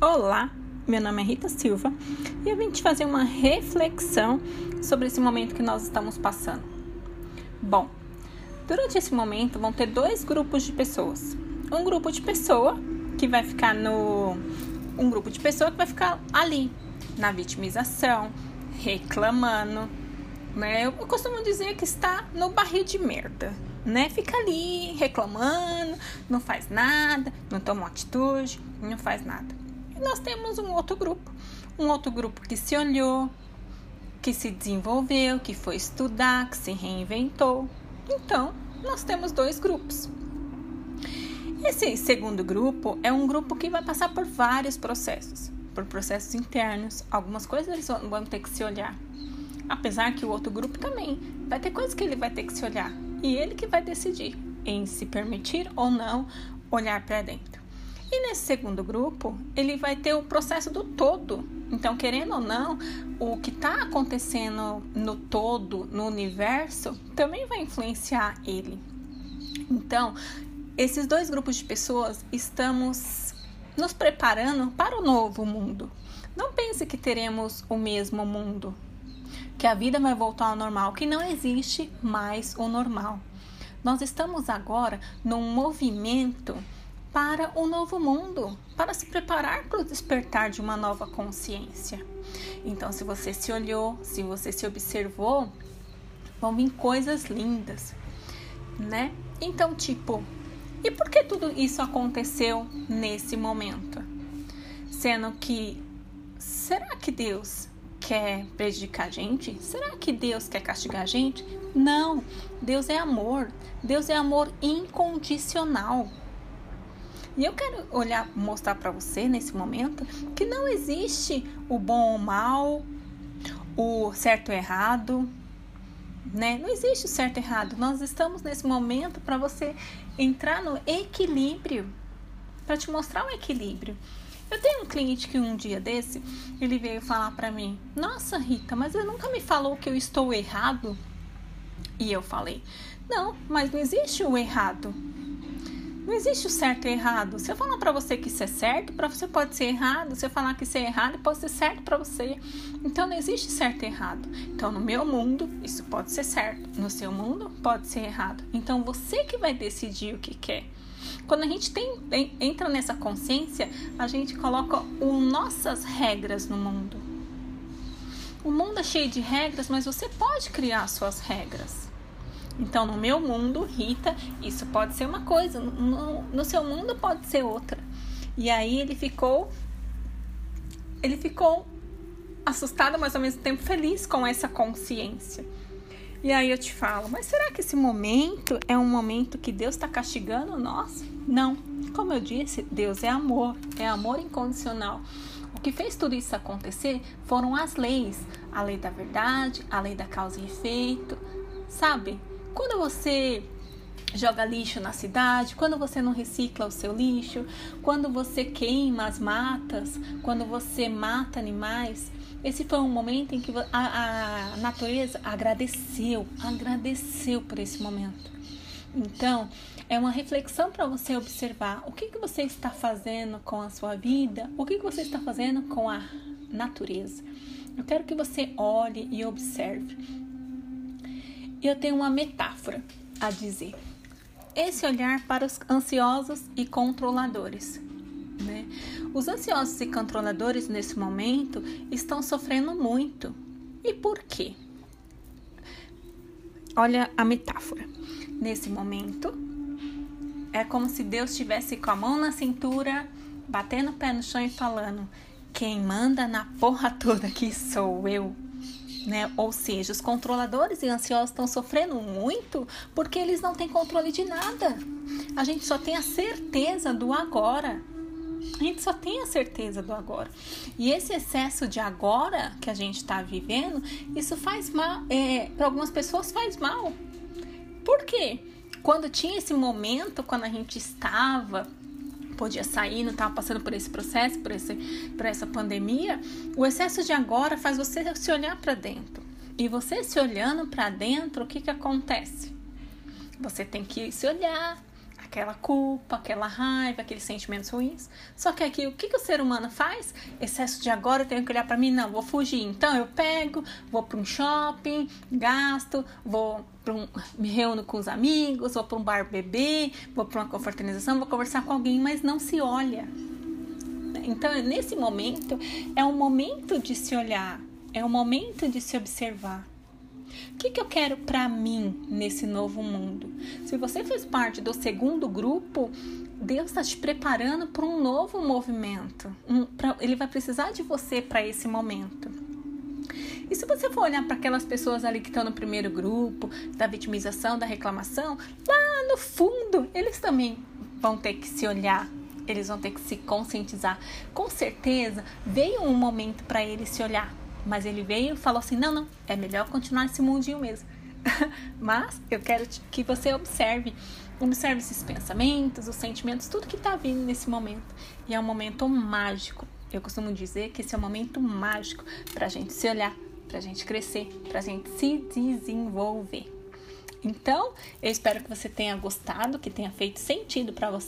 Olá, meu nome é Rita Silva e eu vim te fazer uma reflexão sobre esse momento que nós estamos passando. Bom, durante esse momento vão ter dois grupos de pessoas. Um grupo de pessoa que vai ficar no um grupo de pessoa que vai ficar ali na vitimização, reclamando, né? Eu costumo dizer que está no barril de merda, né? Fica ali reclamando, não faz nada, não toma atitude, não faz nada. E nós temos um outro grupo, um outro grupo que se olhou, que se desenvolveu, que foi estudar, que se reinventou. Então, nós temos dois grupos. Esse segundo grupo é um grupo que vai passar por vários processos, por processos internos. Algumas coisas eles vão ter que se olhar. Apesar que o outro grupo também vai ter coisas que ele vai ter que se olhar. E ele que vai decidir em se permitir ou não olhar para dentro. Nesse segundo grupo, ele vai ter o processo do todo. Então, querendo ou não, o que está acontecendo no todo, no universo, também vai influenciar ele. Então, esses dois grupos de pessoas estamos nos preparando para o novo mundo. Não pense que teremos o mesmo mundo, que a vida vai voltar ao normal, que não existe mais o normal. Nós estamos agora num movimento para o novo mundo, para se preparar para o despertar de uma nova consciência. Então, se você se olhou, se você se observou, vão vir coisas lindas, né? Então, tipo, e por que tudo isso aconteceu nesse momento? Sendo que, será que Deus quer prejudicar a gente? Será que Deus quer castigar a gente? Não, Deus é amor. Deus é amor incondicional. E eu quero olhar, mostrar para você nesse momento que não existe o bom ou mal, o certo ou errado, né? Não existe o certo e errado. Nós estamos nesse momento para você entrar no equilíbrio, para te mostrar o equilíbrio. Eu tenho um cliente que um dia desse, ele veio falar para mim: "Nossa, Rita, mas ele nunca me falou que eu estou errado". E eu falei: "Não, mas não existe o errado. Não existe o certo e errado. Se eu falar para você que isso é certo, para você pode ser errado. Se eu falar que isso é errado, pode ser certo para você. Então não existe certo e errado. Então no meu mundo, isso pode ser certo. No seu mundo, pode ser errado. Então você que vai decidir o que quer. Quando a gente tem, entra nessa consciência, a gente coloca o, nossas regras no mundo. O mundo é cheio de regras, mas você pode criar suas regras. Então, no meu mundo, Rita, isso pode ser uma coisa, no, no seu mundo pode ser outra. E aí ele ficou. Ele ficou assustado, mas ao mesmo tempo feliz com essa consciência. E aí eu te falo, mas será que esse momento é um momento que Deus está castigando nós? Não. Como eu disse, Deus é amor, é amor incondicional. O que fez tudo isso acontecer foram as leis, a lei da verdade, a lei da causa e efeito, sabe? Quando você joga lixo na cidade, quando você não recicla o seu lixo, quando você queima as matas, quando você mata animais, esse foi um momento em que a, a natureza agradeceu, agradeceu por esse momento. Então, é uma reflexão para você observar o que, que você está fazendo com a sua vida, o que, que você está fazendo com a natureza. Eu quero que você olhe e observe eu tenho uma metáfora a dizer. Esse olhar para os ansiosos e controladores. Né? Os ansiosos e controladores nesse momento estão sofrendo muito. E por quê? Olha a metáfora. Nesse momento, é como se Deus estivesse com a mão na cintura, batendo o pé no chão e falando: Quem manda na porra toda aqui sou eu né? Ou seja, os controladores e ansiosos estão sofrendo muito porque eles não têm controle de nada. A gente só tem a certeza do agora. A gente só tem a certeza do agora. E esse excesso de agora que a gente está vivendo, isso faz mal. É, Para algumas pessoas faz mal. Por quê? Quando tinha esse momento, quando a gente estava podia sair, não estava passando por esse processo, por, esse, por essa pandemia, o excesso de agora faz você se olhar para dentro. E você se olhando para dentro, o que, que acontece? Você tem que se olhar, aquela culpa, aquela raiva, aqueles sentimentos ruins. Só que aqui, o que, que o ser humano faz? Excesso de agora, eu tenho que olhar para mim, não, vou fugir. Então eu pego, vou para um shopping, gasto, vou um, me reúno com os amigos, vou para um bar beber, vou para uma confraternização, vou conversar com alguém, mas não se olha. Então, nesse momento, é um momento de se olhar, é um momento de se observar. O que, que eu quero para mim nesse novo mundo? Se você fez parte do segundo grupo, Deus está te preparando para um novo movimento. Um, pra, ele vai precisar de você para esse momento. E se você for olhar para aquelas pessoas ali que estão no primeiro grupo, da vitimização, da reclamação, lá no fundo, eles também vão ter que se olhar, eles vão ter que se conscientizar. Com certeza veio um momento para eles se olhar, mas ele veio e falou assim: não, não, é melhor continuar esse mundinho mesmo. Mas eu quero que você observe, observe esses pensamentos, os sentimentos, tudo que está vindo nesse momento. E é um momento mágico. Eu costumo dizer que esse é um momento mágico para a gente se olhar, para a gente crescer, para a gente se desenvolver. Então, eu espero que você tenha gostado, que tenha feito sentido para você.